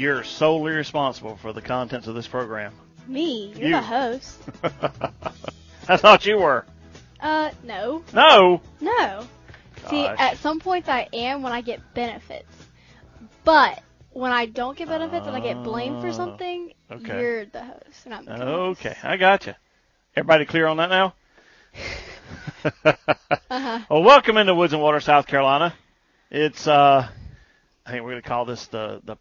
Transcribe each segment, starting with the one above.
You're solely responsible for the contents of this program. Me? You're You. the host. I thought you were. Uh, no. No. No. See, at some points I am when I get benefits. But when I don't get benefits and I get blamed for Oh, something, okay. you're the host. And I'm the. Okay, I got you. Everybody clear on that now? Uh-huh. Well, welcome into Woods and Water, South Carolina. It's uh, I think we're gonna call this the the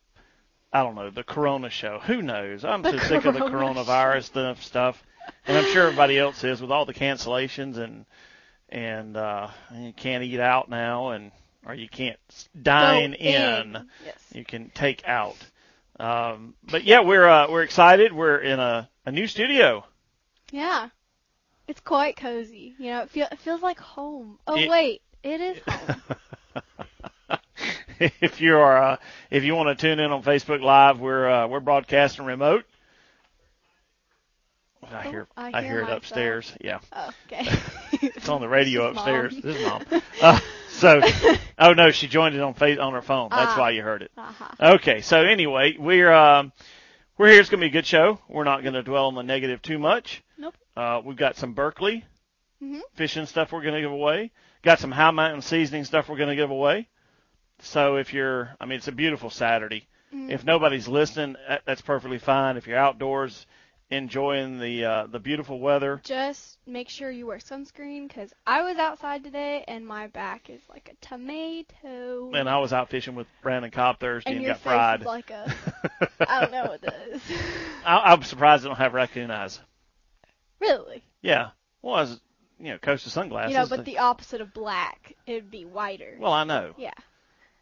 I don't know the Corona show. Who knows? I'm The too sick of the coronavirus stuff stuff, and I'm sure everybody else is with all the cancellations and and uh, you can't eat out now and or you can't dine Go in. Yes. You can take out. Um, but yeah, we're uh, we're excited. We're in a, a new studio. Yeah. It's quite cozy. You know, it, feel, it feels like home. Oh, It- wait. It is home. if you are uh, if you want to tune in on Facebook Live, we're uh, we're broadcasting remote. I Oh, hear I I hear hear it myself. upstairs. Yeah, Oh, okay. it's on the radio upstairs. Mom. This is mom. Uh, so, oh no, she joined it on face on her phone. That's Ah. why you heard it. Uh-huh. Okay, so anyway, we're um, we're here. It's gonna be a good show. We're not gonna dwell on the negative too much. Nope. Uh, we've got some Berkley Mhm. fishing stuff we're gonna give away. Got some Hi Mountain seasoning stuff we're gonna give away. So if you're, I mean, it's a beautiful Saturday. Mhm. If nobody's listening, that's perfectly fine. If you're outdoors enjoying the uh, the beautiful weather, Just make sure you wear sunscreen because I was outside today and my back is like a tomato. and I was out fishing with Brandon Cobb Thursday and and, your got face fried. is like a. I don't know what it is. I, I'm surprised I don't have raccoon eyes. really? Yeah, well, I was, you know, Costa sunglasses. You know, but the opposite of black, it'd be whiter. well, I know. yeah.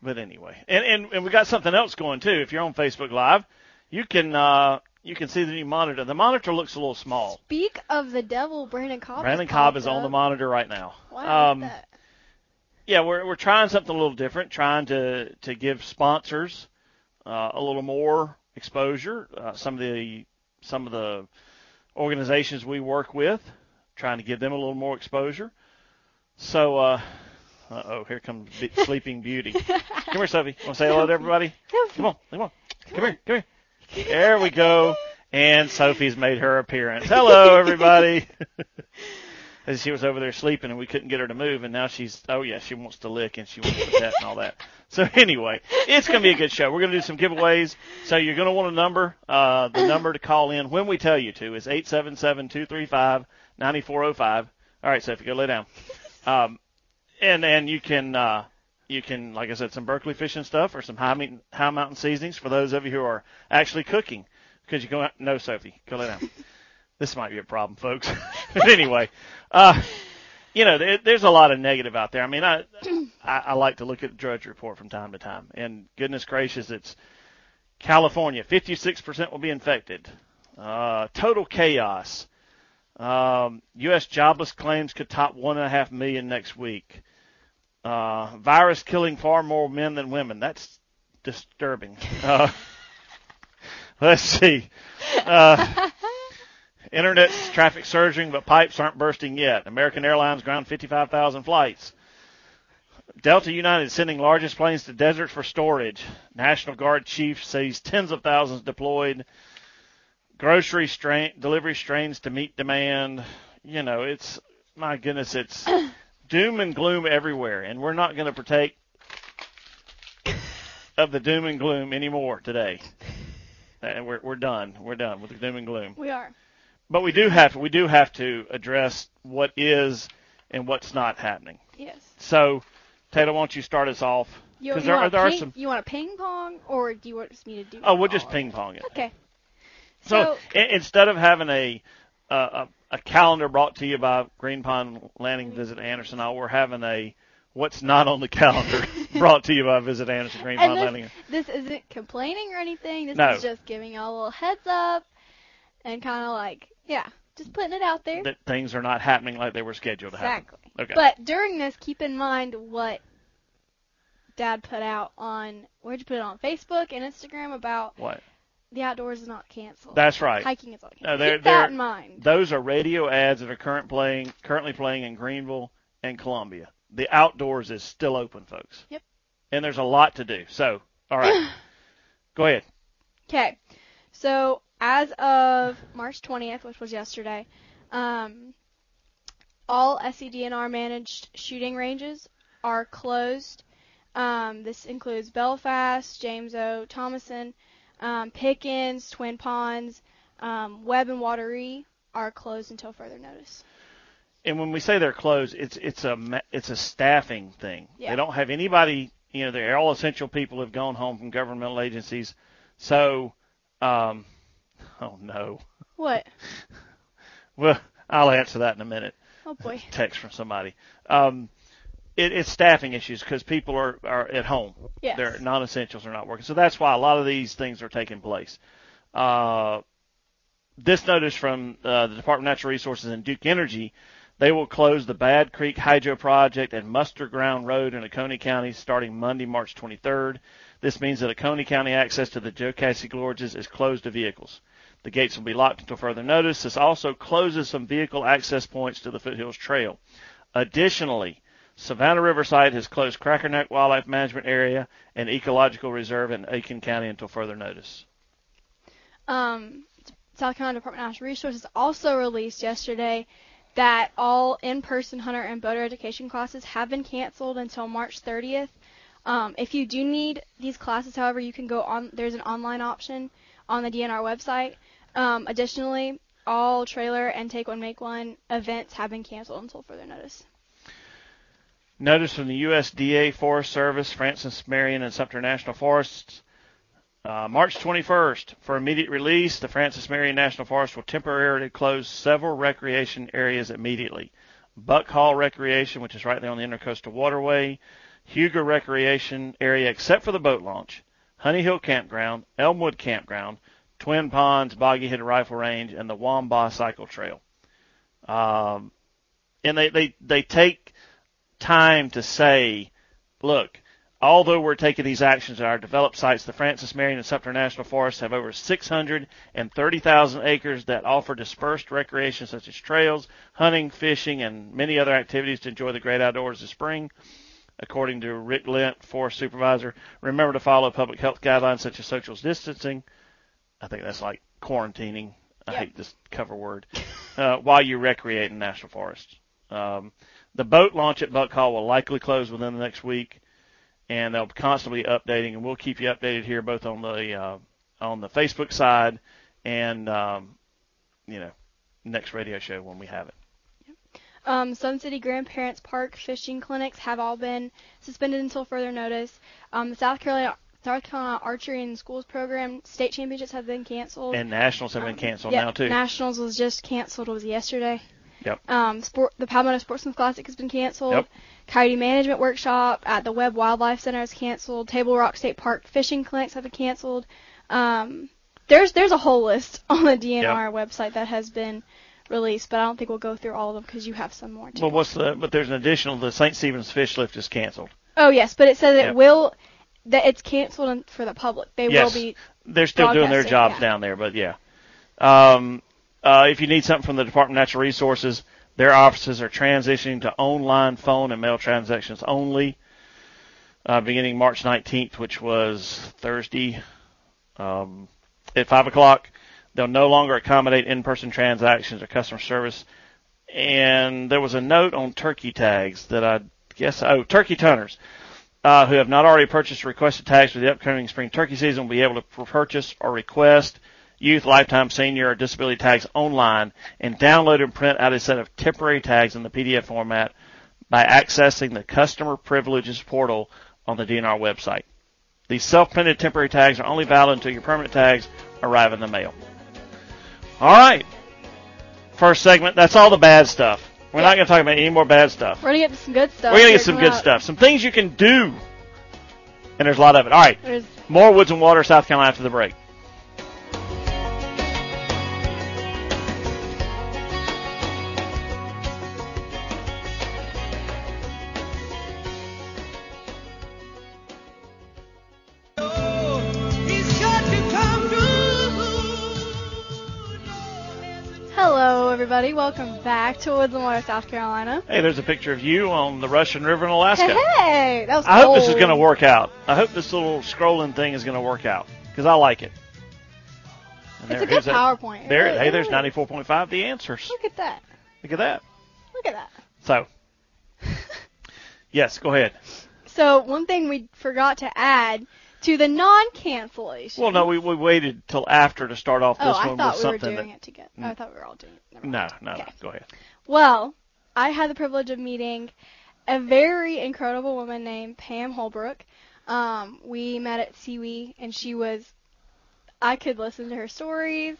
But anyway, and, and and we got something else going too. If you're on Facebook Live, you can uh, you can see the new monitor. The monitor looks a little small. Speak of the devil, Brandon Cobb. Brandon Cobb is on the monitor right now. Wow. Um, yeah, we're we're trying something a little different, trying to to give sponsors uh, a little more exposure. Uh, some of the some of the organizations we work with, trying to give them a little more exposure. So, uh oh, here comes Be- Sleeping Beauty. Come here, Sophie. Want to say hello to everybody? Come on, come on, come here, come here. There we go. And Sophie's made her appearance. Hello, everybody. As she was over there sleeping and we couldn't get her to move, and now she's oh yeah, she wants to lick and she wants to pet and all that. So anyway, it's gonna be a good show. We're gonna do some giveaways. So you're gonna want a number. Uh, the number to call in when we tell you to is eight seven seven two three five ninety four oh five. All right, Sophie, go lay down. Um, and and you can uh, you can like I said, some Berkley fishing stuff or some Hi Mountain Hi Mountain seasonings for those of you who are actually cooking. Because you go out, no, Sophie, go lay down. this might be a problem, folks. but anyway, uh, you know, there, there's a lot of negative out there. I mean, I, I I like to look at the Drudge Report from time to time, and goodness gracious, it's California, 56% will be infected. Uh, total chaos. Um, U.S. jobless claims could top one and a half million next week. Uh, virus killing far more men than women. That's disturbing. Uh, let's see. Uh, internet traffic surging, but pipes aren't bursting yet. American Airlines ground 55,000 flights. Delta United sending largest planes to deserts for storage. National Guard chief says tens of thousands deployed. Grocery strain, delivery strains to meet demand. You know, it's my goodness, it's doom and gloom everywhere, and we're not going to partake of the doom and gloom anymore today. And we're we're done. We're done with the doom and gloom. We are. But we do have we do have to address what is and what's not happening. Yes. So, Taylor, why don't you start us off? You, you there, want there are ping, some. You want a ping pong, or do you want me to do? Oh, we'll just ping pong it. Okay. So, So, i- instead of having a, uh, a a calendar brought to you by Green Pond Landing Visit Anderson, we're having a what's not on the calendar Brought to you by Visit Anderson Green Pond and Landing. this, this isn't complaining or anything. This No. is just giving y'all a little heads up and kind of like, yeah, just putting it out there. That things are not happening like they were scheduled to happen. Exactly. Okay. But during this, keep in mind what Dad put out on where'd you put it on Facebook and Instagram about what? The outdoors is not canceled. That's right. Hiking is not canceled. No, they're- keep they're- that in mind. Those are radio ads that are current playing, currently playing in Greenville and Columbia. The outdoors is still open, folks. Yep. And there's a lot to do. So, all right. Go ahead. Okay. So as of March 20th, which was yesterday, um, all SCDNR managed shooting ranges are closed. Um, this includes Belfast, James O, Thomason, um, Pickens, Twin Ponds, um, Webb and Wateree are closed until further notice. And when we say they're closed, it's it's a it's a staffing thing. Yeah. They don't have anybody. You know, they're all essential people have gone home from governmental agencies. So, um, oh no. What? Well, I'll answer that in a minute. Oh boy. text from somebody. Um, it, it's staffing issues because people are, are at home. Yes. Their non-essentials are not working. So that's why a lot of these things are taking place. Uh, this notice from uh, the Department of Natural Resources and Duke Energy, they will close the Bad Creek Hydro Project and Muster Ground Road in Oconee County starting Monday, March 23rd. This means that Oconee County access to the Jocassee Gorges is closed to vehicles. The gates will be locked until further notice. This also closes some vehicle access points to the Foothills Trail. Additionally, Savannah River Site has closed Cracker Neck Wildlife Management Area and Ecological Reserve in Aiken County until further notice. Um, South Carolina Department of Natural Resources also released yesterday that all in-person hunter and boater education classes have been canceled until March 30th. Um, if you do need these classes, however, you can go on. There's an online option on the DNR website. Um, additionally, all trailer and take one make one events have been canceled until further notice. Notice from the USDA Forest Service, Francis Marion, and Sumter National Forests. Uh, March 21st, for immediate release, the Francis Marion National Forest will temporarily close several recreation areas immediately. Buck Hall Recreation, which is right there on the Intercoastal Waterway, Huger Recreation Area, except for the boat launch, Honey Hill Campground, Elmwood Campground, Twin Ponds, Boggy Head Rifle Range, and the Wambaw Cycle Trail. Um, and they, they, they take time to say, look, although we're taking these actions at our developed sites, the Francis Marion and Sumter National Forests have over 630,000 acres that offer dispersed recreation such as trails, hunting, fishing, and many other activities to enjoy the great outdoors this spring. According to Rick Lent, Forest Supervisor, remember to follow public health guidelines such as social distancing. I think that's like quarantining. I Yep. hate this cover word. Uh, while you recreate in national forests. Um, the boat launch at Buck Hall will likely close within the next week, and they'll be constantly be updating, and we'll keep you updated here both on the uh, on the Facebook side and um, you know next radio show when we have it. Um, Sun City Grandparents Park fishing clinics have all been suspended until further notice. Um, the South Carolina South Carolina Archery and Schools program state championships have been canceled. And nationals have been Um, canceled yeah, now too. Nationals was just canceled. It Was yesterday. Yep. Um, sport the Palmetto Sportsman's Classic has been canceled. Yep. Coyote Management Workshop at the Webb Wildlife Center is canceled. Table Rock State Park fishing clinics have been canceled. Um, there's there's a whole list on the DNR website that has been released, but I don't think we'll go through all of them because you have some more too. Well, what's the? But there's an additional. The St. Stephen's Fish Lift is canceled. oh yes, but it says it will that it's canceled for the public. They Yes. will be They're still doing their jobs yeah. down there, but yeah. Um, uh, if you need something from the Department of Natural Resources, their offices are transitioning to online phone and mail transactions only, uh, beginning March 19th, which was Thursday, um, at five o'clock. They'll no longer accommodate in-person transactions or customer service. And there was a note on turkey tags that I guess, oh, turkey tunners uh, who have not already purchased requested tags for the upcoming spring turkey season will be able to purchase or request youth, lifetime, senior, or disability tags online and download and print out a set of temporary tags in the PDF format by accessing the customer privileges portal on the DNR website. These self-printed temporary tags are only valid until your permanent tags arrive in the mail. All right. First segment. That's all the bad stuff. We're not going to talk about any more bad stuff. we're gonna get some good stuff. We're gonna get some good up. stuff. Some things you can do And there's a lot of it. All right. There's More Woods and Water, South Carolina after the break. Everybody. Welcome back to Water, South Carolina. Hey, there's a picture of you on the Russian River in Alaska. Hey, that was. I hope this is going to work out. I hope this little scrolling thing is going to work out because I like it. And It's there- a good here's that- PowerPoint. There, really- hey, there's 94.5. The answers. Look at that. Look at that. Look at that. So, yes, go ahead. So one thing we forgot to add to the non-cancellation. Well, no, we, we waited till after to start off this oh, I one thought with we were something doing that. it together. Oh, I thought we were all doing it. Never No, mind. no, no. Go ahead. Well, I had the privilege of meeting a very incredible woman named Pam Holbrook. Um, we met at Sewee, and she was. I could listen to her stories,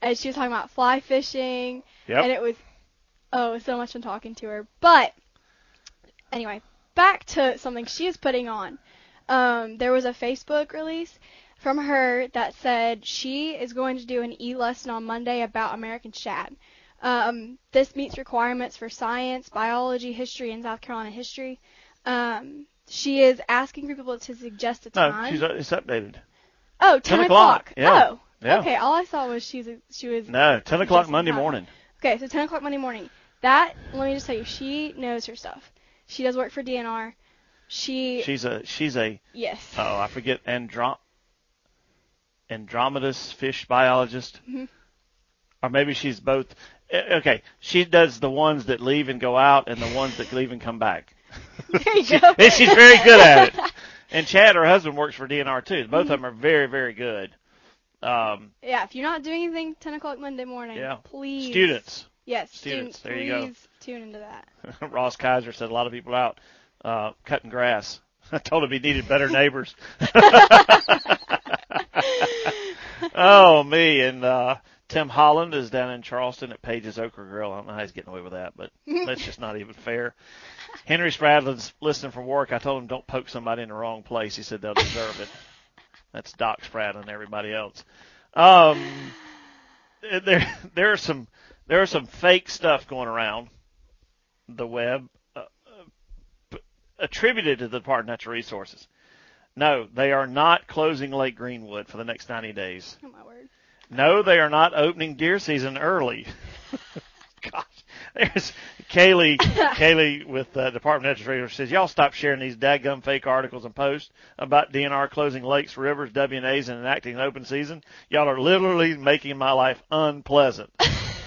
and she was talking about fly fishing, Yep. and it was oh, it was so much fun talking to her. But anyway, back to something she is putting on. Um, there was a Facebook release from her that said she is going to do an e-lesson on Monday about American shad. Um, this meets requirements for science, biology, history, and South Carolina history. Um, she is asking for people to suggest a No, time. she's, uh, it's updated. oh, 10 10 o'clock, yeah. Oh, Yeah. okay. All I saw was she was she was No, 10 o'clock Monday time. morning. Okay, so 10 o'clock Monday morning. That, let me just tell you, she knows her stuff. She does work for DNR. She, She's a she's a yes. oh I forget andro anadromous fish biologist, Mhm. or maybe she's both. Eh, Okay, she does the ones that leave and go out, and the ones that leave and come back. There you She- go. and she's very good at it. And Chad, her husband, works for DNR too. Both of them are very very good. Um, yeah, if you're not doing anything 10 o'clock Monday morning, Yeah. please. students. Yes, Students, students. there you go. please tune into that. Ross Kaiser said a lot of people out uh, cutting grass. I told him he needed better neighbors. oh me and uh, Tim Holland is down in Charleston at Page's Okra Grill. I don't know how he's getting away with that, but that's just not even fair. Henry Spradlin's listening from work. I told him don't poke somebody in the wrong place. He said they'll deserve it. That's Doc Spradlin and everybody else. Um, there there are some there are some fake stuff going around the web attributed to the Department of Natural Resources. No, they are not closing Lake Greenwood for the next 90 days. Oh my word. No, they are not opening deer season early. Gosh, there's Kaylee. Kaylee with uh, Department of Natural Resources says, "Y'all stop sharing these dadgum fake articles and posts about DNR closing lakes, rivers, WMAs, and enacting an open season. Y'all are literally making my life unpleasant."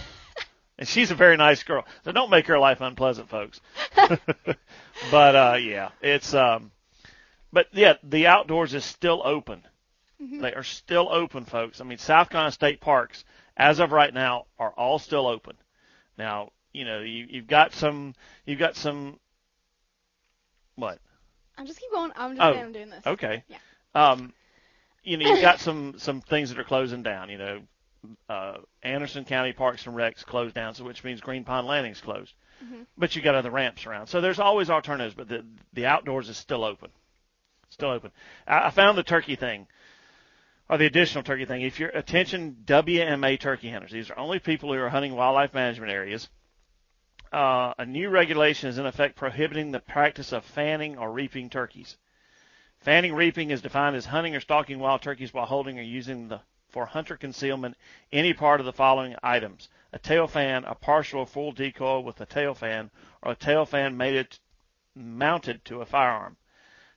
and she's a very nice girl, so don't make her life unpleasant, folks. but uh, yeah, it's um, but yeah, the outdoors is still open. They are still open, folks. I mean, South Carolina State Parks, as of right now, are all still open. Now, you know, you, you've got some, you've got some, what? I'm just keep going. I'm just Oh, I'm doing this. Okay. Yeah. Um, you know, you've got some some things that are closing down. You know, uh, Anderson County Parks and Recs closed down, so which means Green Pond Landing's closed. But you got other ramps around, so there's always alternatives. But the the outdoors is still open, still open. I, I found the turkey thing, or the additional turkey thing. If you're attention WMA turkey hunters, these are only people who are hunting wildlife management areas. Uh, a new regulation is in effect prohibiting the practice of fanning or reaping turkeys. Fanning reaping is defined as hunting or stalking wild turkeys while holding or using the for hunter concealment any part of the following items: a tail fan, a partial or full decoy with a tail fan, or a tail fan mated, mounted to a firearm.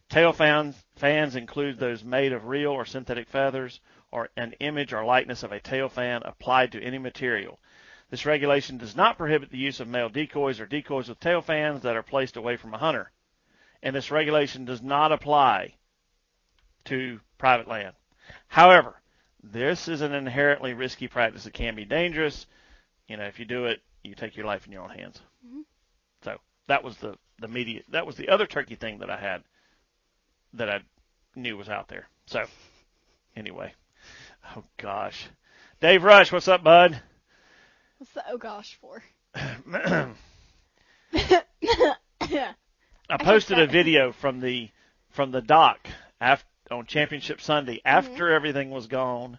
Tail fans, fans include those made of real or synthetic feathers, or an image or likeness of a tail fan applied to any material. This regulation does not prohibit the use of male decoys or decoys with tail fans that are placed away from a hunter. And this regulation does not apply to private land. However, this is an inherently risky practice that can be dangerous. You know, if you do it, you take your life in your own hands. Mm-hmm. So that was the the media. That was the other turkey thing that I had that I knew was out there. So anyway, oh gosh, Dave Rush, what's up, bud? What's the oh gosh for? I posted a video from the from the dock after on Championship Sunday after mm-hmm. everything was gone,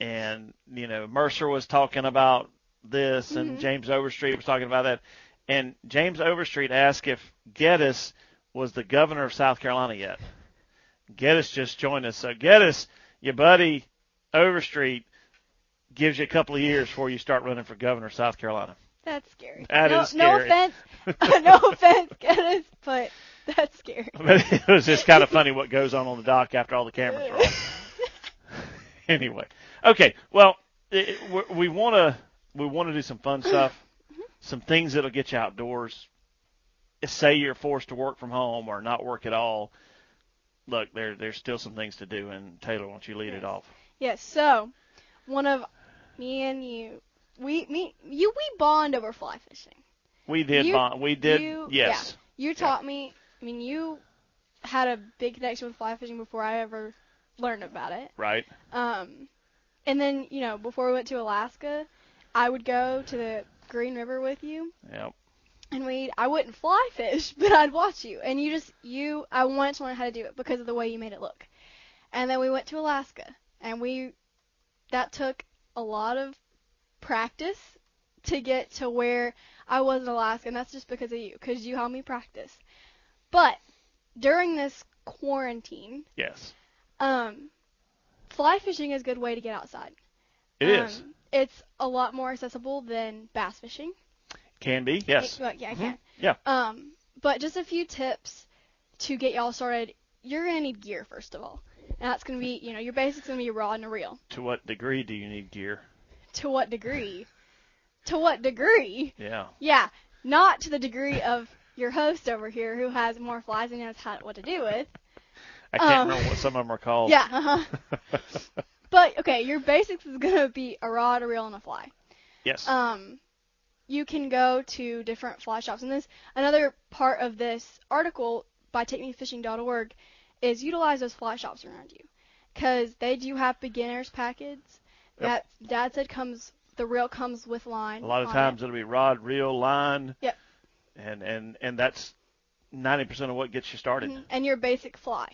and you know Mercer was talking about this, and mm-hmm. James Overstreet was talking about that, and James Overstreet asked if Geddes was the governor of South Carolina yet. Geddes just joined us, so Geddes, your buddy Overstreet, gives you a couple of years before you start running for governor of South Carolina. That's scary. That no, is no offense, no offense, Dennis, but that's scary. It was just kind of funny what goes on on the dock after all the cameras are off. anyway, okay. Well, it, we- we want to we want to do some fun stuff, mm-hmm. some things that'll get you outdoors. Say you're forced to work from home or not work at all. Look, there there's still some things to do, and Taylor, why don't you lead it off? Yes. So, one of me and you, we me you we bond over fly fishing. We did You- bond. We did. you- yes. You taught me. I mean, you had a big connection with fly fishing before I ever learned about it. Right. Um, and then you know before we went to Alaska, I would go to the Green River with you, Yep. and we I wouldn't fly fish, but I'd watch you, and you just you I wanted to learn how to do it because of the way you made it look. And then we went to Alaska, and we that took a lot of practice to get to where I was in Alaska, and that's just because of you, because you helped me practice. But during this quarantine, Yes. um, fly fishing is a good way to get outside. It is. Um, It's a lot more accessible than bass fishing. Can be. Yes. It- well, yeah, I can. Yeah. Um, but just a few tips to get y'all started. You're gonna need gear first of all, and that's gonna be, you know, your basics gonna be your rod and a reel. To what degree do you need gear? To what degree? to what degree? Yeah. Yeah, not to the degree of your host over here who has more flies and knows how what to do with. I can't Um, remember what some of them are called. Yeah. Uh-huh. but okay, your basics is gonna be a rod, a reel, and a fly. yes. um, you can go to different fly shops. And this another part of this article by takemefishing.org is utilize those fly shops around you, because they do have beginners packets that Dad said comes the reel comes with line. A lot of times it. it'll be rod, reel, line. Yep. And and and that's ninety percent of what gets you started. Mhm. and your basic fly.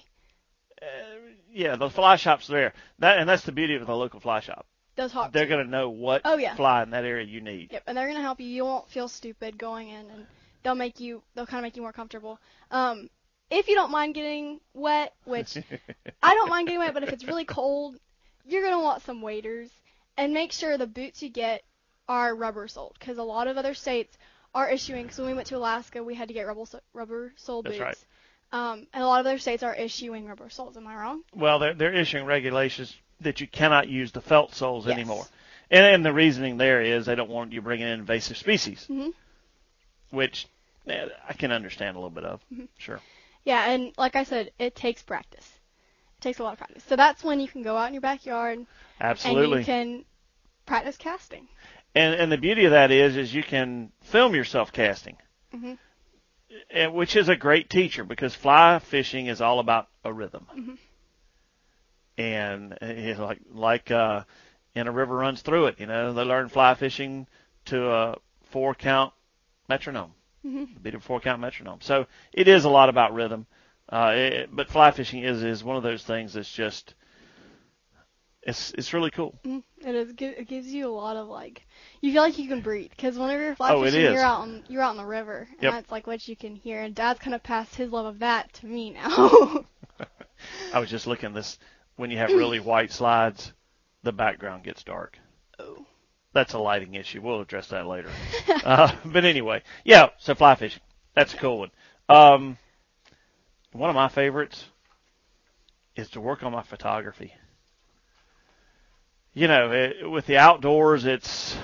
Uh, yeah, the fly shops there. That and that's the beauty of the local fly shop. Those hawks. They're gonna know what Oh, yeah. fly in that area you need. Yep, and they're gonna help you. You won't feel stupid going in, and they'll make you. They'll kind of make you more comfortable. Um, if you don't mind getting wet, which I don't mind getting wet, but if it's really cold, you're gonna want some waders, and make sure the boots you get are rubber soled, because a lot of other states are issuing. So when we went to Alaska, we had to get rubber so- rubber That's boots. right. Um, and a lot of other states are issuing rubber soles. Am I wrong? Well, they're they're issuing regulations that you cannot use the felt soles Yes. anymore. And, and the reasoning there is they don't want you bringing in invasive species, Mhm. which eh, I can understand a little bit of. Mm-hmm. Sure. Yeah, and like I said, it takes practice. It takes a lot of practice. So that's when you can go out in your backyard Absolutely. and you can practice casting. And and the beauty of that is is you can film yourself casting, Mhm. and, which is a great teacher because fly fishing is all about a rhythm. Mhm. And uh, like like uh, and a river runs through it. You know they learn fly fishing to a four count metronome, Mhm. beat a four count metronome. So it is a lot about rhythm. Uh, it, but fly fishing is is one of those things that's just it's it's really cool. Mhm. It is. It gives you a lot of like. You feel like you can breathe because whenever you're fly Oh, fishing, you're out on you're out in the river, and Yep. that's like what you can hear. And Dad's kind of passed his love of that to me now. I was just looking this when you have really white slides, the background gets dark. oh. That's a lighting issue. We'll address that later. uh, but anyway, yeah. So fly fishing, that's a cool one. Um, one of my favorites is to work on my photography. You know, it, with the outdoors, it's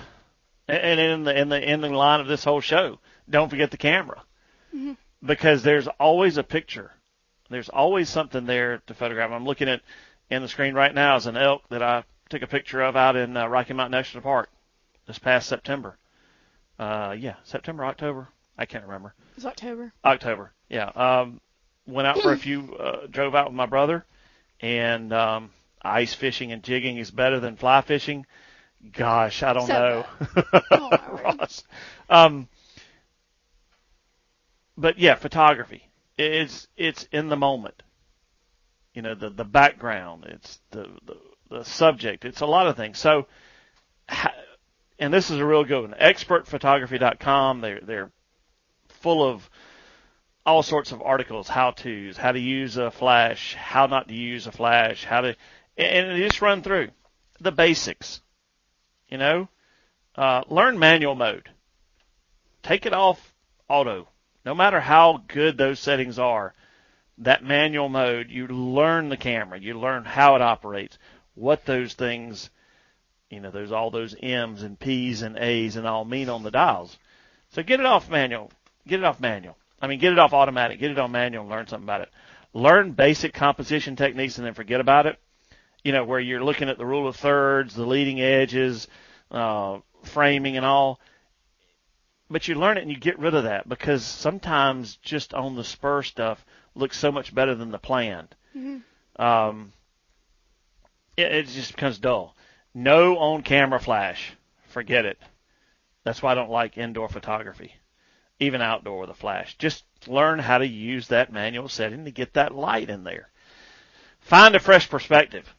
and in the in the ending line of this whole show, don't forget the camera Mhm. because there's always a picture. There's always something there to photograph. I'm looking at in the screen right now is an elk that I took a picture of out in uh, Rocky Mountain National Park this past September. Uh, yeah, September, October. I can't remember. It's October. October. Yeah. Um, went out for a few, uh, drove out with my brother, and um, ice fishing and jigging is better than fly fishing. Gosh, I don't So know, Oh. Um, but yeah, photography. It's it's in the moment. you know, the the background, it's the the, the subject, it's a lot of things. So, and this is a real good one. Expertphotography.com. They're they're full of all sorts of articles, how tos, how to use a flash, how not to use a flash, how to, and just run through the basics. You know, uh, learn manual mode. Take it off auto. No matter how good those settings are, that manual mode, you learn the camera, you learn how it operates, what those things, you know, those all those M's and P's and A's and all mean on the dials. So get it off manual. Get it off manual. I mean, get it off automatic. Get it on manual and learn something about it. Learn basic composition techniques and then forget about it. You know, where you're looking at the rule of thirds, the leading edges, uh, framing and all. But you learn it and you get rid of that because sometimes just on the spur stuff looks so much better than the planned. Mm-hmm. Um, it, it just becomes dull. No on camera flash. Forget it. That's why I don't like indoor photography, even outdoor with a flash. Just learn how to use that manual setting to get that light in there. Find a fresh perspective.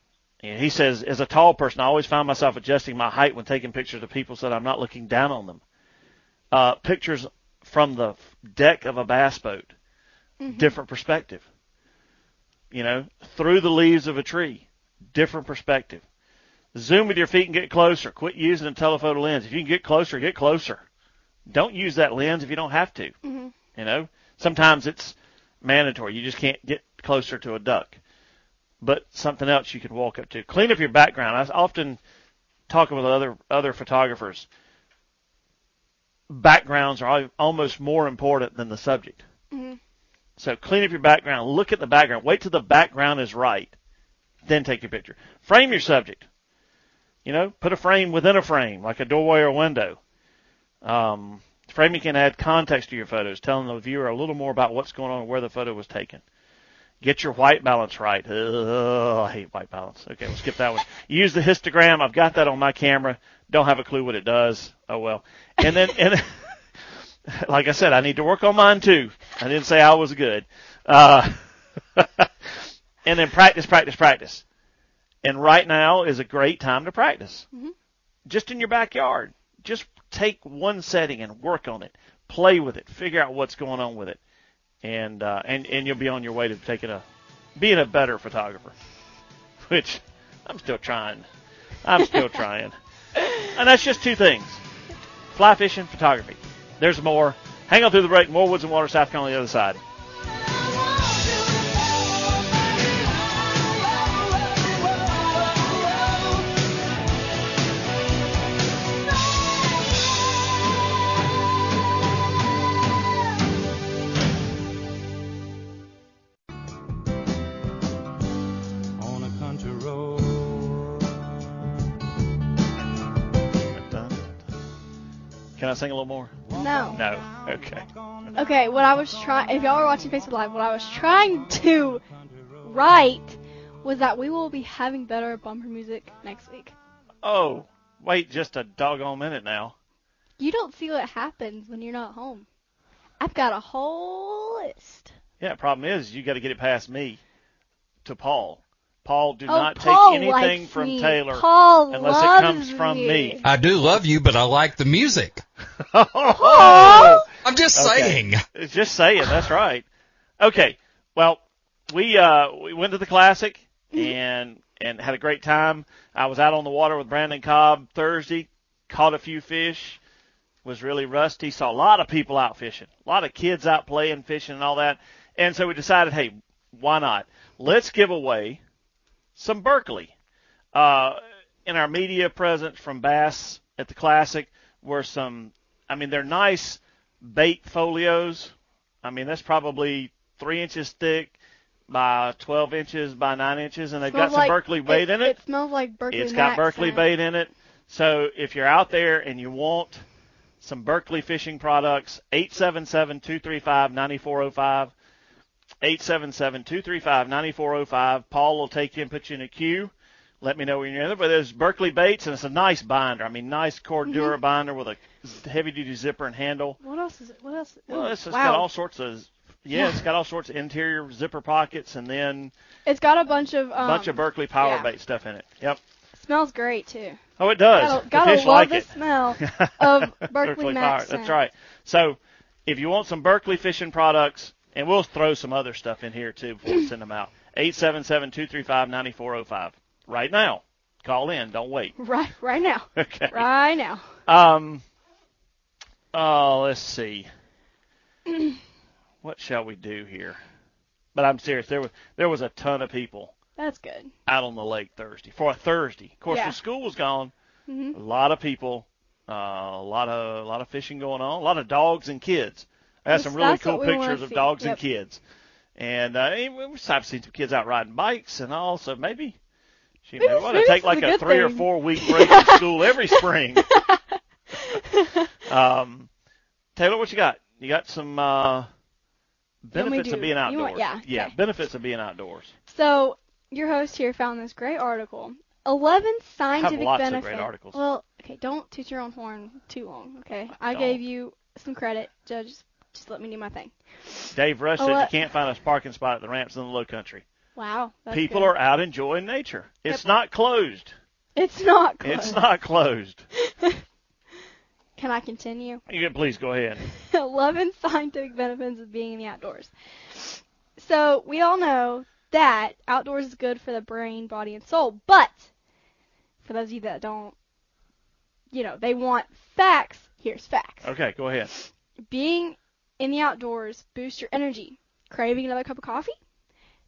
And he says, as a tall person, I always find myself adjusting my height when taking pictures of people so that I'm not looking down on them. Uh, pictures from the deck of a bass boat, Mm-hmm. different perspective. You know, through the leaves of a tree, different perspective. Zoom with your feet and get closer. Quit using a telephoto lens. If you can get closer, get closer. Don't use that lens if you don't have to. Mhm. You know, sometimes it's mandatory. You just can't get closer to a duck. But something else you could walk up to. Clean up your background. I often talking with other other photographers. Backgrounds are almost more important than the subject. Mhm. So clean up your background. Look at the background. Wait till the background is right. Then take your picture. Frame your subject. You know, put a frame within a frame, like a doorway or window. Um, framing can add context to your photos, telling the viewer a little more about what's going on and where the photo was taken. Get your white balance right. Ugh, I hate white balance. Okay, we'll skip that one. Use the histogram. I've got that on my camera. Don't have a clue what it does. Oh well. And then, and like I said, I need to work on mine too. I didn't say I was good. Uh, and then practice, practice, practice. And right now is a great time to practice. Mhm. Just in your backyard. Just take one setting and work on it. Play with it. Figure out what's going on with it. And, uh, and, and you'll be on your way to taking a, being a better photographer. Which I'm still trying. I'm still trying. And that's just two things. Fly fishing, photography. There's more. Hang on through the break. More Woods and Water, South Carolina on the other side. Sing a little more? No. No. Okay. Okay, what I was trying, if y'all are watching Facebook Live, what I was trying to write was that we will be having better bumper music next week. Oh, wait just a doggone minute now. You don't see what happens when you're not home. I've got a whole list. Yeah, problem is you got to get it past me to Paul. Paul, do oh, not Paul take anything from me. Taylor Paul unless it loves comes from me. I do love you, but I like the music. oh, I'm just Okay. saying. It's just saying. That's right. Okay. Well, we uh we went to the classic and and had a great time. I was out on the water with Brandon Cobb Thursday, caught a few fish. Was really rusty. Saw a lot of people out fishing, a lot of kids out playing, fishing, and all that. And so we decided, hey, why not? Let's give away some Berkley. Uh, in our media presence from Bass at the Classic were some. I mean, they're nice bait folios. I mean, that's probably three inches thick by 12 inches by 9 inches, and they've got some like- Berkley bait in it. It smells like Berkley It's got Berkley bait in it. So if you're out there and you want some Berkley fishing products, 877-235-9405. 877-235-9405. Paul will take you and put you in a queue. Let me know when you're in there. But there's Berkley baits, and it's a nice binder. I mean, nice Cordura Mm-hmm. binder with a heavy-duty zipper and handle. What else is it? What else? Well, Ooh, it's, it's wow. got all sorts of Yeah, it's got all sorts of interior zipper pockets and then It's got a bunch of um, bunch of Berkley power yeah. bait stuff in it. Yep. Smells great too. Oh, it does. Gotta, the gotta love like the it. smell of Berkley Berkley Max. Power. That's right. So, if you want some Berkley fishing products, and we'll throw some other stuff in here too before we send them out. Eight seven seven two three five ninety four zero five. Right now, call in. Don't wait. Right, right now, Okay. right now. Um. Oh, let's see. what shall we do here? But I'm serious. There was there was a ton of people That's good. out on the lake Thursday for a Thursday. Of course, Yeah. when school was gone, Mhm. a lot of people, uh, a lot of a lot of fishing going on, a lot of dogs and kids. I had some really cool what we wanna pictures of dogs and kids, and uh, we- I've seen some kids out riding bikes and all. So maybe, she Maybe may want to take like a a three or four week break from school every spring. um, Taylor, what you got? You got some uh, benefits of being outdoors. want- yeah, yeah, okay. benefits of being outdoors. So your host here found this great article. Eleven scientific lots of great benefits. Well, okay, don't toot your own horn too long. Okay, I don't. gave you some credit. Judge, just let me do my thing. Dave Rush Oh, said you uh, can't find a parking spot at the ramps in the low country. Wow, People good. are out enjoying nature. It's Yep. not closed. It's not close. It's not closed. Can I continue? You can please go ahead. 11 scientific benefits of being in the outdoors. So, we all know that outdoors is good for the brain, body, and soul, but for those of you that don't, you know, they want facts, here's facts. Okay, go ahead. Being in the outdoors boosts your energy. Craving another cup of coffee?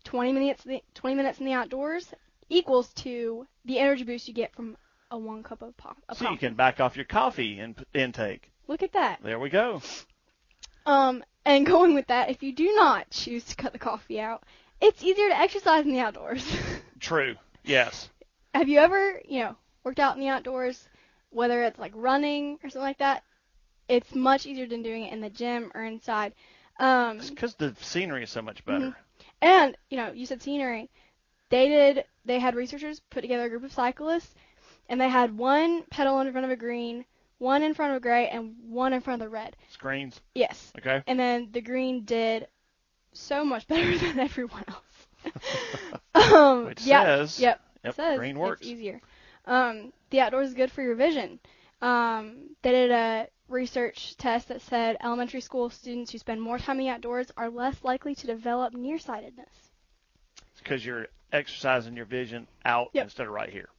20 minutes, 20 minutes in the outdoors equals to the energy boost you get from a one cup of, pop, of So coffee. you can back off your coffee in, intake. Look at that. There we go. Um, and going with that, if you do not choose to cut the coffee out, it's easier to exercise in the outdoors. True. Yes. Have you ever, you know, worked out in the outdoors, whether it's like running or something like that? It's much easier than doing it in the gym or inside. Um, Because the scenery is so much better. and you know, you said scenery. They did. They had researchers put together a group of cyclists, and they had one pedal in front of a green, one in front of a gray, and one in front of the red. Screens. Yes. Okay. And then the green did so much better than everyone else. um, Which yeah, says- yep, Yep. says green works. It's easier. Um, the outdoors is good for your vision. Um, they did a research test that said elementary school students who spend more time in the outdoors are less likely to develop nearsightedness. It's because you're exercising your vision out Yep. instead of right here.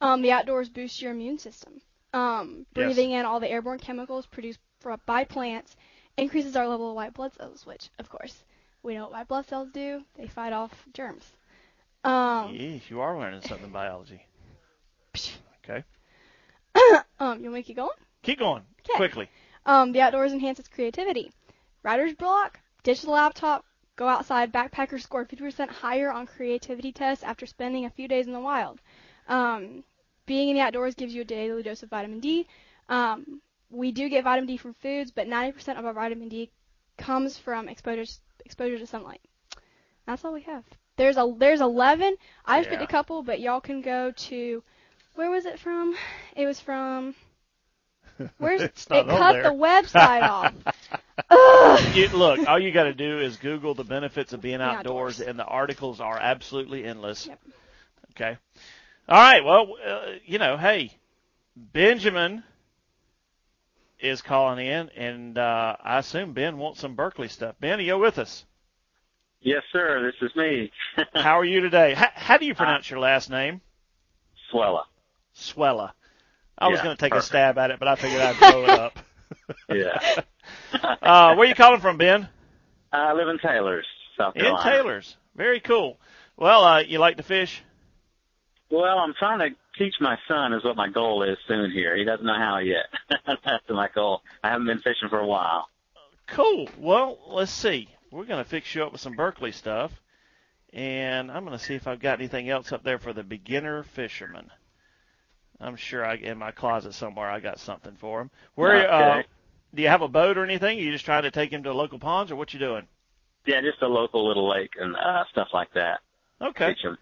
Um, the outdoors boosts your immune system. Um, Yes. breathing in all the airborne chemicals produced by plants increases our level of white blood cells, which, of course, we know what white blood cells do. They fight off germs. Um, you are learning something biology. Okay. um, you want me to keep going? Keep going. 'Kay. Quickly. Um, the outdoors enhances creativity. Writer's block, ditch the laptop, go outside. Backpackers scored 50% higher on creativity tests after spending a few days in the wild. Um, being in the outdoors gives you a daily dose of vitamin D. Um, we do get vitamin D from foods, but 90% of our vitamin D comes from exposure exposure to sunlight. That's all we have. There's a there's 11. I just picked a couple, but y'all can go to where was it from? It was from Where's It's not it on cut there. the website off. You, look, all you got to do is Google the benefits of being Being outdoors, outdoors. and the articles are absolutely endless. Yep. Okay. All right. Well, uh, you know, hey, Benjamin is calling in, and uh, I assume Ben wants some Berkley stuff. Ben, are you with us? Yes, sir. This is me. How are you today? How, how do you pronounce your last name? Swella. Swella. I was Yeah, going to take a stab at it, but I figured I'd blow it up. Yeah. Uh, where you calling from, Ben? I live in Taylor's, South In Carolina. Taylor's. Very cool. Well, uh, you like to fish? Well, I'm trying to teach my son is what my goal is soon here. He doesn't know how yet. That's my goal. I haven't been fishing for a while. Cool. Well, let's see. We're going to fix you up with some Berkley stuff, and I'm going to see if I've got anything else up there for the beginner fisherman. I'm sure I in my closet somewhere I got something for him. Where uh, do you have a boat or anything? Are you just trying to take him to local ponds, or what you doing? Yeah, just a local little lake and uh, stuff like that. Okay. Teach him.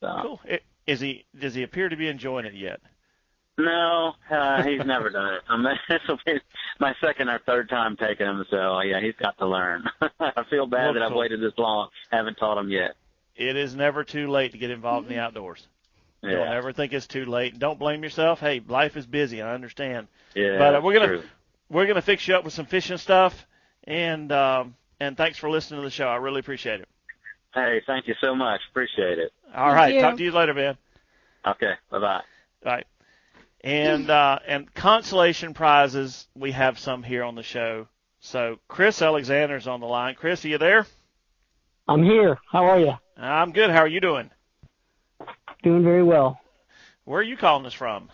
So, Cool. Is he? Does he appear to be enjoying it yet? No, uh, he's never done it. Um, this will be my second or third time taking him, so yeah, he's got to learn. I feel bad that I've waited this long, haven't taught him yet. It is never too late to get involved in the outdoors. Don't ever think it's too late. Don't blame yourself. Hey, life is busy. I understand. yeah. but, uh, we're gonna- true. We're gonna fix you up with some fishing stuff, and um, and thanks for listening to the show. I really appreciate it. Hey, thank you so much. Appreciate it. All right, you. talk to you later, man. Okay, bye bye. Right. And uh, and consolation prizes, we have some here on the show. So Chris Alexander's on the line. Chris, are you there? I'm here. How are you? I'm good. How are you doing? Doing very well. Where are you calling us from?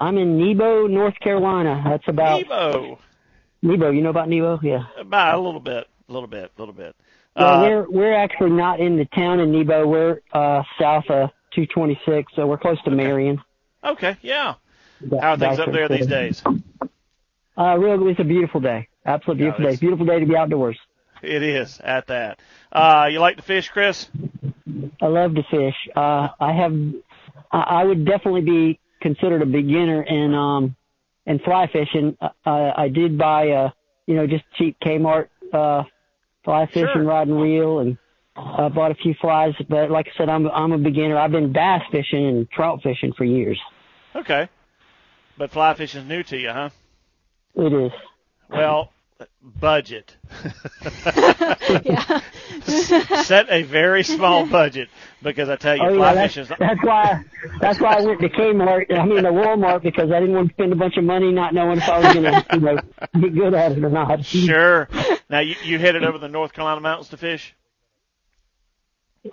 I'm in Nebo, North Carolina. That's about Nebo. Nebo. You know about Nebo? Yeah. About a little bit, a little bit, a little bit. Well, Uh, we're we're actually not in the town of Nebo. We're uh, south of 226, so we're close to Marion. okay, yeah. How are things up there these days? Uh, really, it's a beautiful day. Absolutely beautiful day. Beautiful day to be outdoors. It is at that. Uh, you like to fish, Chris? I love to fish. Uh, I have, I, would definitely be considered a beginner in, um, in fly fishing. Uh, I did buy a, you know, just cheap Kmart, uh, fly fishing Sure. rod and reel and, uh, bought a few flies, but like I said, I'm, I'm a beginner. I've been bass fishing and trout fishing for years. Okay. But fly fishing's new to you, huh? It is. Well, budget. yeah. Set a very small budget because I tell you, Oh fly yeah, that's, fishing's that's why that's why I went to Kmart. I mean, to Walmart because I didn't want to spend a bunch of money not knowing if I was gonna, you know, get good at it or not. sure. Now you you headed over the North Carolina mountains to fish?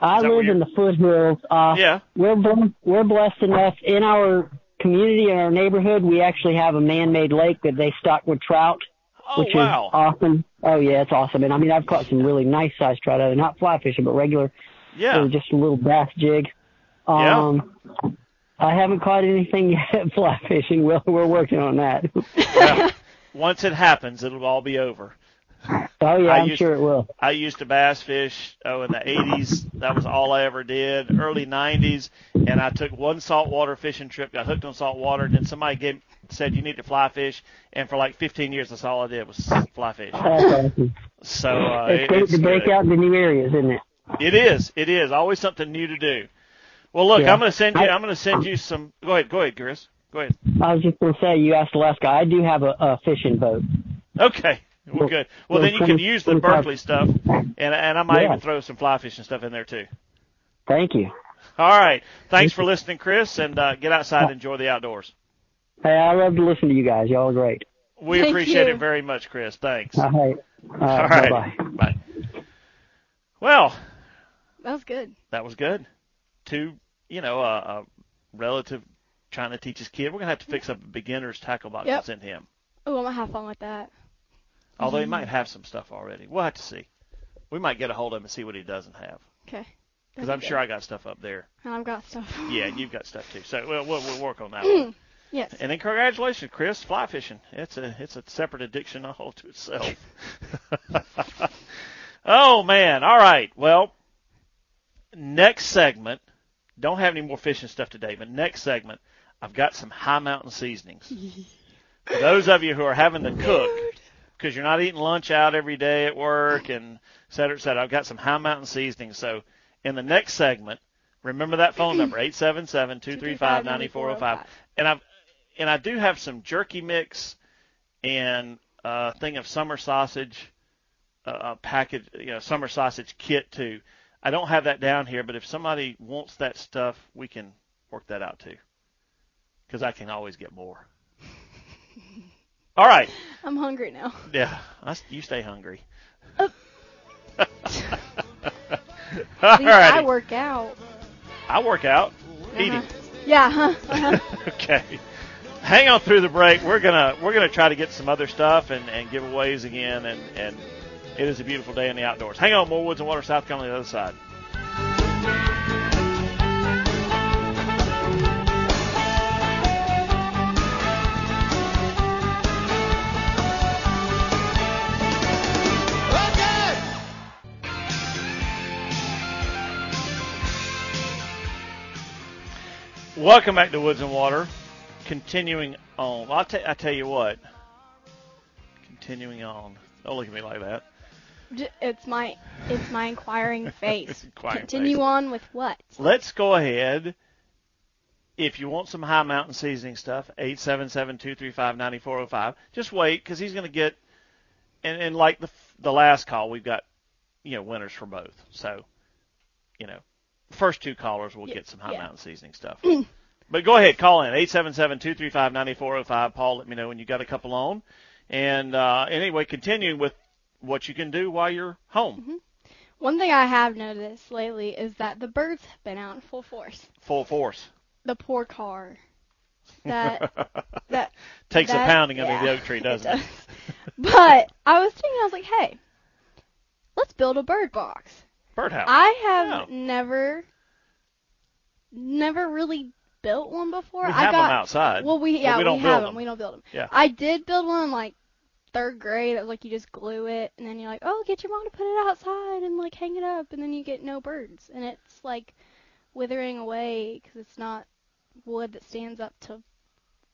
I Is that where live in the foothills. Uh, Yeah. we're bl- we're blessed enough in our community in our neighborhood. We actually have a man-made lake that they stock with trout, Oh which wow. is awesome. Oh yeah, it's awesome. And I mean, I've caught some really nice sized trout out of. Not fly fishing, but regular, yeah. or just a little bass jig. Yeah. Um, I haven't caught anything yet fly fishing. We're we're working on that. Well, once it happens, it'll all be over. Oh yeah, I I'm used- sure it will. I used to bass fish oh in the 80s. That was all I ever did. Early 90s, and I took one saltwater fishing trip. Got hooked on saltwater, and then somebody gave, said you need to fly fish, and for like 15 years, that's all I did was fly fish. That's. So uh, It's it- great it's to break good. out into new areas, isn't it? It is. It is always something new to do. Well, look, Yeah. I'm going to send you. I'm going to send you some. Go ahead. Go ahead, Chris. Go ahead. I was just going to say, you asked Alaska. I do have a, a fishing boat. Okay. Well, good. Well, Well, then you can use the Berkley stuff, and and I might Yeah. even throw some fly fishing stuff in there too. Thank you. All right. Thanks for listening, Chris, and uh, get outside and enjoy the outdoors. Hey, I love to listen to you guys. Y'all are great. We Thank appreciate you. it very much, Chris. Thanks. All right. Uh, All right. Bye-bye. Bye. Well, That was good. that was good. Two, you know, a, a relative trying to teach his kid. We're gonna have to fix up a beginner's tackle box Yep. and send him. Oh, I'm gonna have fun with that. Although he mm-hmm. might have some stuff already. We'll have to see. We might get a hold of him and see what he doesn't have. Okay. Because I'm sure I got stuff up there. And I've got stuff. Yeah, and you've got stuff too. So we'll, we'll, we'll work on that one. Yes. And then congratulations, Chris, fly fishing. It's a it's a separate addiction all to itself. oh man! All right. Well, next segment. Don't have any more fishing stuff today, but next segment, I've got some Hi Mountain seasonings. For those of you who are having to cook, because you're not eating lunch out every day at work and et cetera, et cetera, I've got some Hi Mountain seasoning. So in the next segment, remember that phone number, 877-235-9405. And I've, and I do have some jerky mix and a thing of summer sausage, uh, a package, you know, summer sausage kit too. I don't have that down here, but if somebody wants that stuff, we can work that out too. Because I can always get more. All right. I'm hungry now. Yeah, I you stay hungry. Uh. All least I work out. I work out. Eating. Uh-huh. Yeah, huh? Uh-huh. okay. Hang on through the break. We're gonna we're gonna try to get some other stuff and, and giveaways again and, and it is a beautiful day in the outdoors. Hang on, more woods and water, South Carolina, on the other side. Welcome back to Woods and Water. continuing on. I'll t- I tell you what. Continuing on. Don't look at me like that. It's my it's my inquiring face. Inquiring Continue face. on with what? Let's go ahead. If you want some Hi Mountain seasoning stuff, 877-235-9405. Just wait because he's going to get, and, and like the the last call, we've got, you know, winners for both. So, you know, first two callers will Yeah, get some high yeah. mountain seasoning stuff. but go ahead, call in 877-235-9405. Paul, let me know when you got a couple on. And uh, anyway, continuing with what you can do while you're home, One thing I have noticed lately is that the birds have been out in full force. full force. The poor car. That that Takes that- a pounding yeah, under the oak tree, doesn't it? does. But I was thinking, I was like, hey, let's build a bird box. Birdhouse. I have Yeah. never, never really built one before. We I have got, them outside. Well, we yeah we don't we have them. them. We don't build them. Yeah. I did build one in like third grade. It was like you just glue it, and then you're like, oh, get your mom to put it outside and like hang it up, and then you get no birds, and it's like withering away because it's not wood that stands up to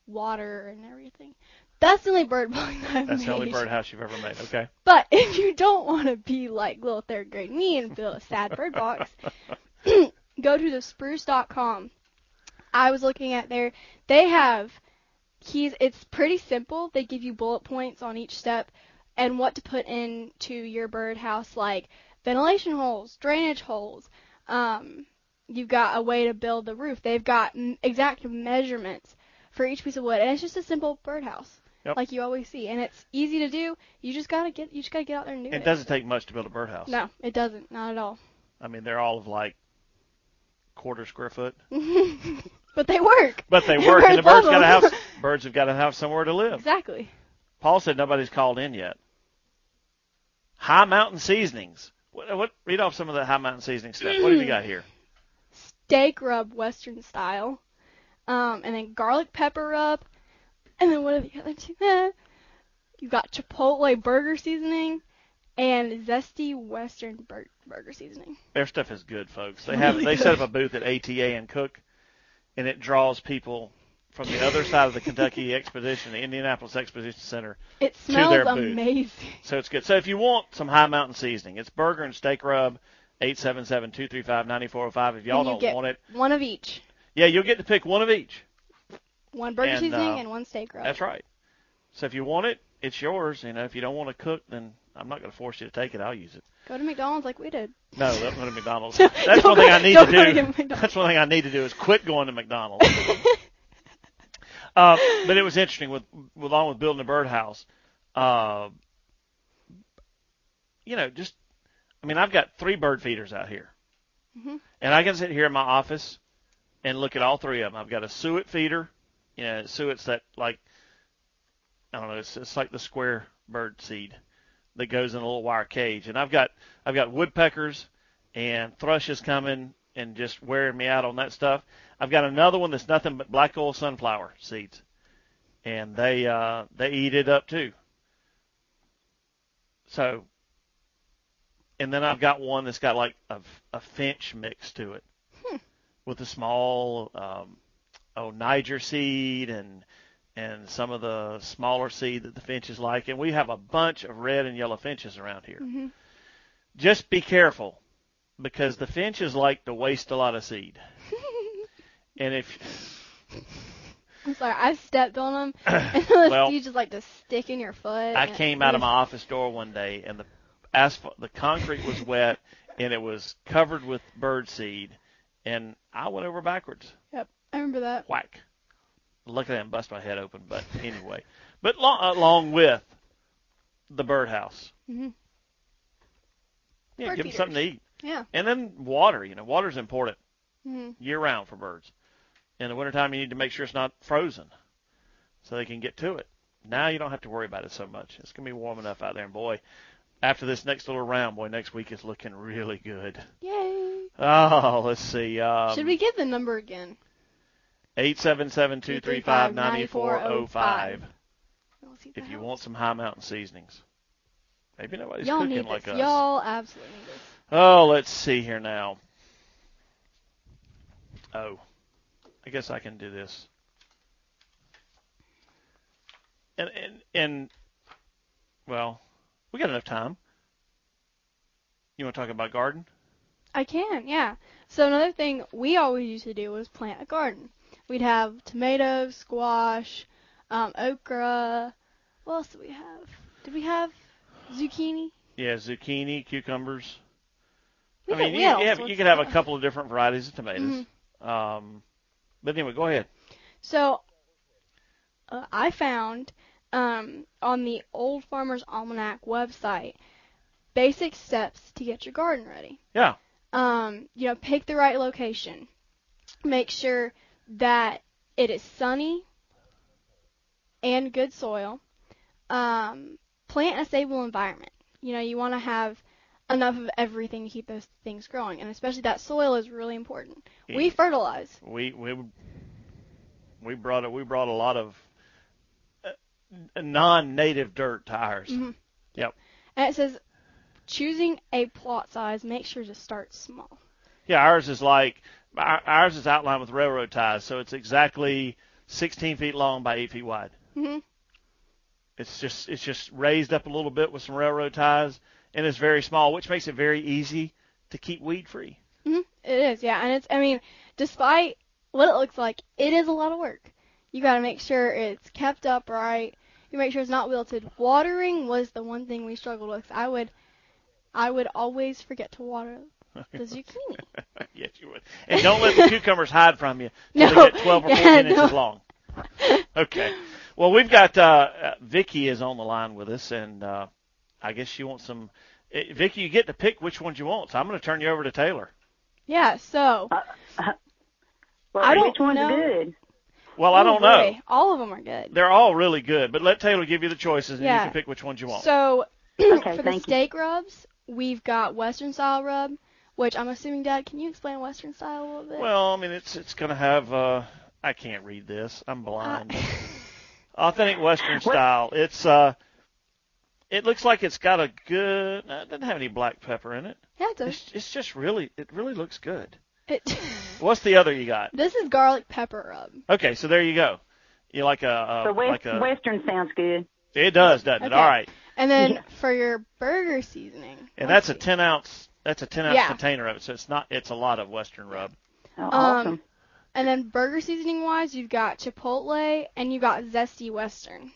water and everything. That's the only bird box I've That's made. the only birdhouse you've ever made. Okay. But if you don't want to be like little third grade me and build a sad bird box, go to the spruce.com. I was looking at there, they have keys it's pretty simple. They give you bullet points on each step and what to put into your birdhouse like ventilation holes, drainage holes. Um you've got a way to build the roof. They've got m- exact measurements for each piece of wood and it's just a simple birdhouse. Yep. Like you always see and it's easy to do. You just got to get you just got to get out there and do it. It doesn't take much to build a birdhouse. No, it doesn't. Not at all. I mean, they're all of like quarter square foot, but they work. but they work, and the Birds got to have birds have got to have somewhere to live. Exactly. Paul said nobody's called in yet. Hi Mountain seasonings. What, what? Read off some of the Hi Mountain seasoning stuff. What have you got here? Steak rub, Western style. Um, and then garlic pepper rub. And then what have you got there? You've got Chipotle burger seasoning and zesty Western bur- burger seasoning. Their stuff is good, folks. They have they set up a booth at ATA and Cook, and it draws people from the other side of the Kentucky Expedition, the Indianapolis Exposition Center, It To their smells booth. amazing. So it's good. So if you want some Hi Mountain seasoning, it's burger and steak rub, 877-235-9405. If y'all you don't get want it, one of each. yeah, you'll get to pick one of each. One burger And, seasoning uh, and one steak rub. That's right. So if you want it, it's yours. You know, if you don't want to cook, then I'm not going to force you to take it. I'll use it. Go to McDonald's like we did. No, don't go to McDonald's. That's one thing I need to do. That's one thing I need to do is quit going to McDonald's. uh, but it was interesting with, with along with building a birdhouse. Uh, you know, just I mean, I've got three bird feeders out here, Mhm. and I can sit here in my office and look at all three of them. I've got a suet feeder. You know, suet's that like I don't know, it's, it's like the square bird seed that goes in a little wire cage, and I've got I've got woodpeckers and thrushes coming and just wearing me out on that stuff. I've got another one that's nothing but black oil sunflower seeds, and they uh, they eat it up too. So, and then I've got one that's got like a, a finch mix to it, with a small um, oh Niger seed and and some of the smaller seed that the finches like, and we have a bunch of red and yellow finches around here. hmm Just be careful because the finches like to waste a lot of seed. and if I'm sorry, I stepped on them, and Well, seeds just like to stick in your foot. I came out of my office door one day and the asphalt, the concrete was wet and it was covered with bird seed, and I went over backwards. Yep, I remember that. Whack! Look at that and bust my head open. But anyway, but lo- along with the birdhouse, hmm yeah, Bird give them something to eat, Yeah. and then water. You know, water's important. hmm year round for birds. In the wintertime, you need to make sure it's not frozen so they can get to it. Now you don't have to worry about it so much. It's going to be warm enough out there. And boy, after this next little round, boy, next week is looking really good. Yay. Oh, let's see. Um, Should we give the number again? 877-235-9405 We'll if if you want some Hi Mountain seasonings. Maybe nobody's Y'all cooking need like this. us. Y'all absolutely need this. Oh, let's see here now. Oh, I guess I can do this. and and and well, we got enough time. You want to talk about garden? I can, yeah. So another thing we always used to do was plant a garden. We'd have tomatoes, squash, um, okra. What else did we have? Did we have zucchini? Yeah, zucchini, cucumbers. We I mean, you, you, have, you could have a couple of different varieties of tomatoes. Mhm. Um, but anyway, go ahead. So uh, I found um, on the Old Farmer's Almanac website basic steps to get your garden ready. Yeah. Um, you know, pick the right location. Make sure that it is sunny and good soil. Um, plant a stable environment. You know, you want to have enough of everything to keep those things growing, and especially that soil is really important. We fertilize. We we we brought a, we brought a lot of uh, non-native dirt to ours. Mhm. Yep. And it says choosing a plot size, make sure to start small. Yeah, ours is like our- ours is outlined with railroad ties, so it's exactly 16 feet long by 8 feet wide. hmm It's just it's just raised up a little bit with some railroad ties, and it's very small, which makes it very easy to keep weed free. hmm It is, yeah. And it's, I mean, despite what it looks like, it is a lot of work. You got to make sure it's kept up right. You make sure it's not wilted. Watering was the one thing we struggled with. I would, I would always forget to water the zucchini. yes, you would. And don't let the cucumbers hide from you. till No. They get 12 or 14 Yeah, inches no. long. Okay. Well, we've got uh, uh, Vicky is on the line with us, and uh, I guess she wants some. eh, Vicky, you get to pick which ones you want, so I'm going to turn you over to Taylor. Yeah. So Well, I don't which one's know. good? Well, I oh, don't know. All of them are good. They're all really good, but let Taylor give you the choices, and you can pick which ones you want. So Okay, for the thank you. steak rubs, we've got Western style rub, which I'm assuming, Dad, can you explain Western style a little bit? Well, I mean, it's it's going to have. Uh, I can't read this. I'm Uh, blind. Authentic Western style. It's uh, it looks like it's got a good. uh, It doesn't have any black pepper in it. yeah, it's a, It's it's just really it really looks good. it, What's the other you got? this is garlic pepper rub. Okay, so there you go. You like a, a The West, like a Western sounds good. it does, doesn't it? All right, And then Yeah. for your burger seasoning. and let's that's a ten ounce. That's a ten ounce Yeah. container of it, so it's not. It's a lot of Western rub. Oh, Um, awesome. And then burger seasoning wise, you've got Chipotle and you've got Zesty Western.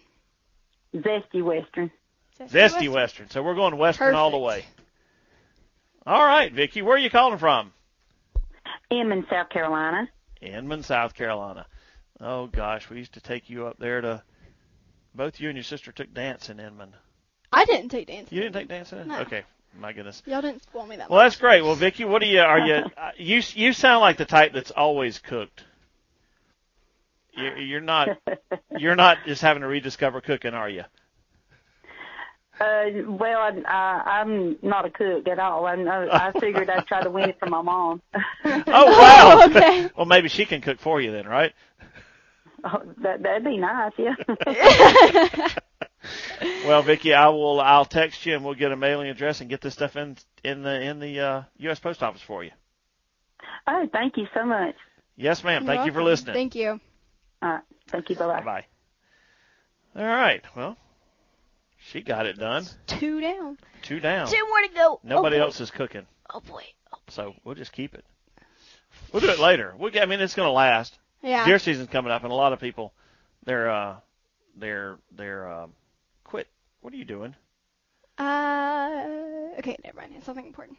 Zesty Western. Zesty Western. So we're going Western all the way. Perfect. All right, Vicky, where are you calling from? Inman, South Carolina. Inman, South Carolina. Oh gosh, we used to take you up there to. Both you and your sister took dance in Inman. I didn't take dancing. You didn't take dance in? No. Okay, my goodness. Y'all didn't spoil me that Well, much. that's great. Well, Vicky, what do you are you? Uh, you you sound like the type that's always cooked. You're, you're not. You're not just having to rediscover cooking, are you? Uh, well, I, I, I'm not a cook at all. I, I figured I'd try to win it from my mom. Oh wow. okay. Well, maybe she can cook for you then, right? Oh, that that'd be nice, yeah. Well, Vicky, I will. I'll text you and we'll get a mailing address and get this stuff in in the in the uh, U.S. Post Office for you. oh, thank you so much. Yes, ma'am. You're Thank you for listening. Thank you. All right, thank you. Bye bye. Bye bye. All right. Well, she got it done. Two down. Two down. Two more to go. Nobody oh, else is cooking, Oh boy. Oh, so we'll just keep it. We'll do it later. We'll get, I mean, it's going to last. yeah. Deer season's coming up, and a lot of people, they're uh, they're they're um, quit. What are you doing? Uh. Okay. Never mind. It's something important.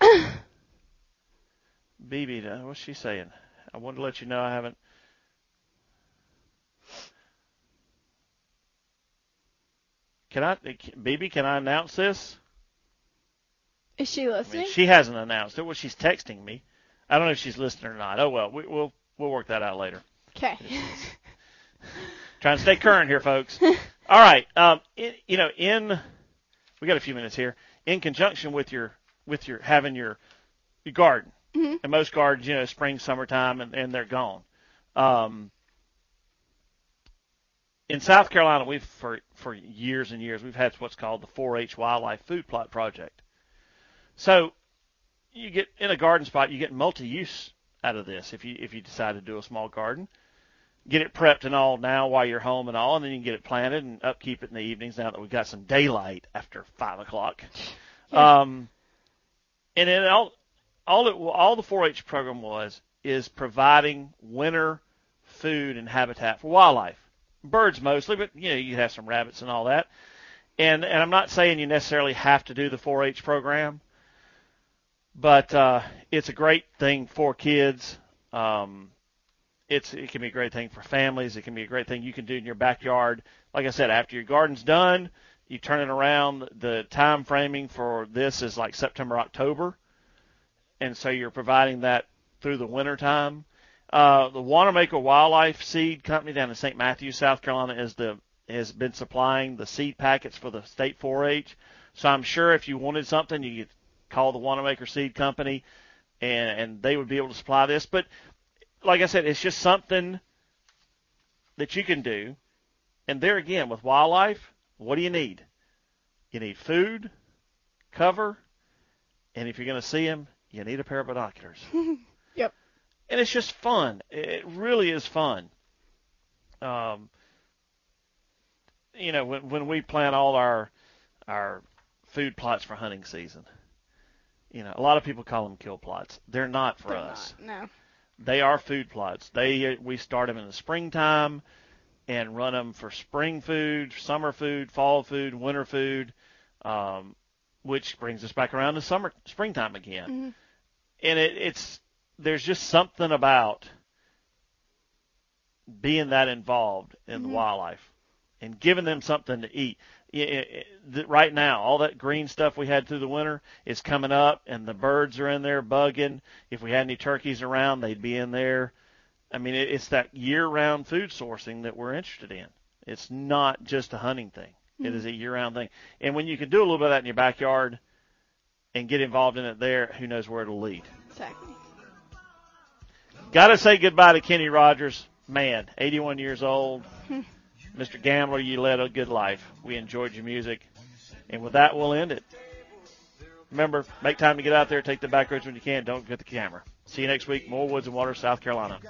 BB, uh, what's she saying? I wanted to let you know I haven't. Can I, BB? Can I announce this? Is she I listening? mean, she hasn't announced it. Well, she's texting me. I don't know if she's listening or not. Oh well, we, we'll we'll work that out later. Okay. Trying to stay current here, folks. All right. Um, in, you know, in we got a few minutes here. In conjunction with your with your having your, your garden, Mhm. and most gardens, you know, spring, summertime, and, and they're gone. Um, in South Carolina, we've for for years and years we've had what's called the 4-H Wildlife Food Plot Project. So you get in a garden spot, you get multi-use out of this if you if you decide to do a small garden. Get it prepped and all now while you're home and all, and then you can get it planted and upkeep it in the evenings now that we've got some daylight after five o'clock. Um, and then all all it all the 4-H program was is providing winter food and habitat for wildlife, birds mostly, but you know you have some rabbits and all that. And and I'm not saying you necessarily have to do the 4-H program, but uh, it's a great thing for kids. Um, it's it can be a great thing for families. It can be a great thing you can do in your backyard. Like I said, after your garden's done, you turn it around. The time framing for this is like September, October, and so you're providing that through the winter time. Uh, the Wannamaker Wildlife Seed Company down in St. Matthews, South Carolina, is the has been supplying the seed packets for the state 4-H. So I'm sure if you wanted something, you could call the Wannamaker Seed Company, and and they would be able to supply this. But like I said, it's just something that you can do. And there again, with wildlife, what do you need? You need food, cover, and if you're going to see them, you need a pair of binoculars. Yep. And it's just fun. It really is fun. Um, you know, when when we plan all our our food plots for hunting season, you know, a lot of people call them kill plots. They're not for They're us. not, no. They are food plots. They we start them in the springtime and run them for spring food, summer food, fall food, winter food, um, which brings us back around to summer springtime again. Mhm. And it, it's there's just something about being that involved in the Mhm. wildlife and giving them something to eat. Right now, all that green stuff we had through the winter is coming up, and the birds are in there bugging. If we had any turkeys around, they'd be in there. I mean, it- it's that year-round food sourcing that we're interested in. It's not just a hunting thing. It Mhm. is a year-round thing. And when you can do a little bit of that in your backyard and get involved in it there, who knows where it'll lead. Exactly. Got to say goodbye to Kenny Rogers. Man, 81 years old. Mr. Gambler, you led a good life. We enjoyed your music. And with that, we'll end it. Remember, make time to get out there, take the back roads when you can. Don't forget the camera. See you next week. More Woods and Water, South Carolina.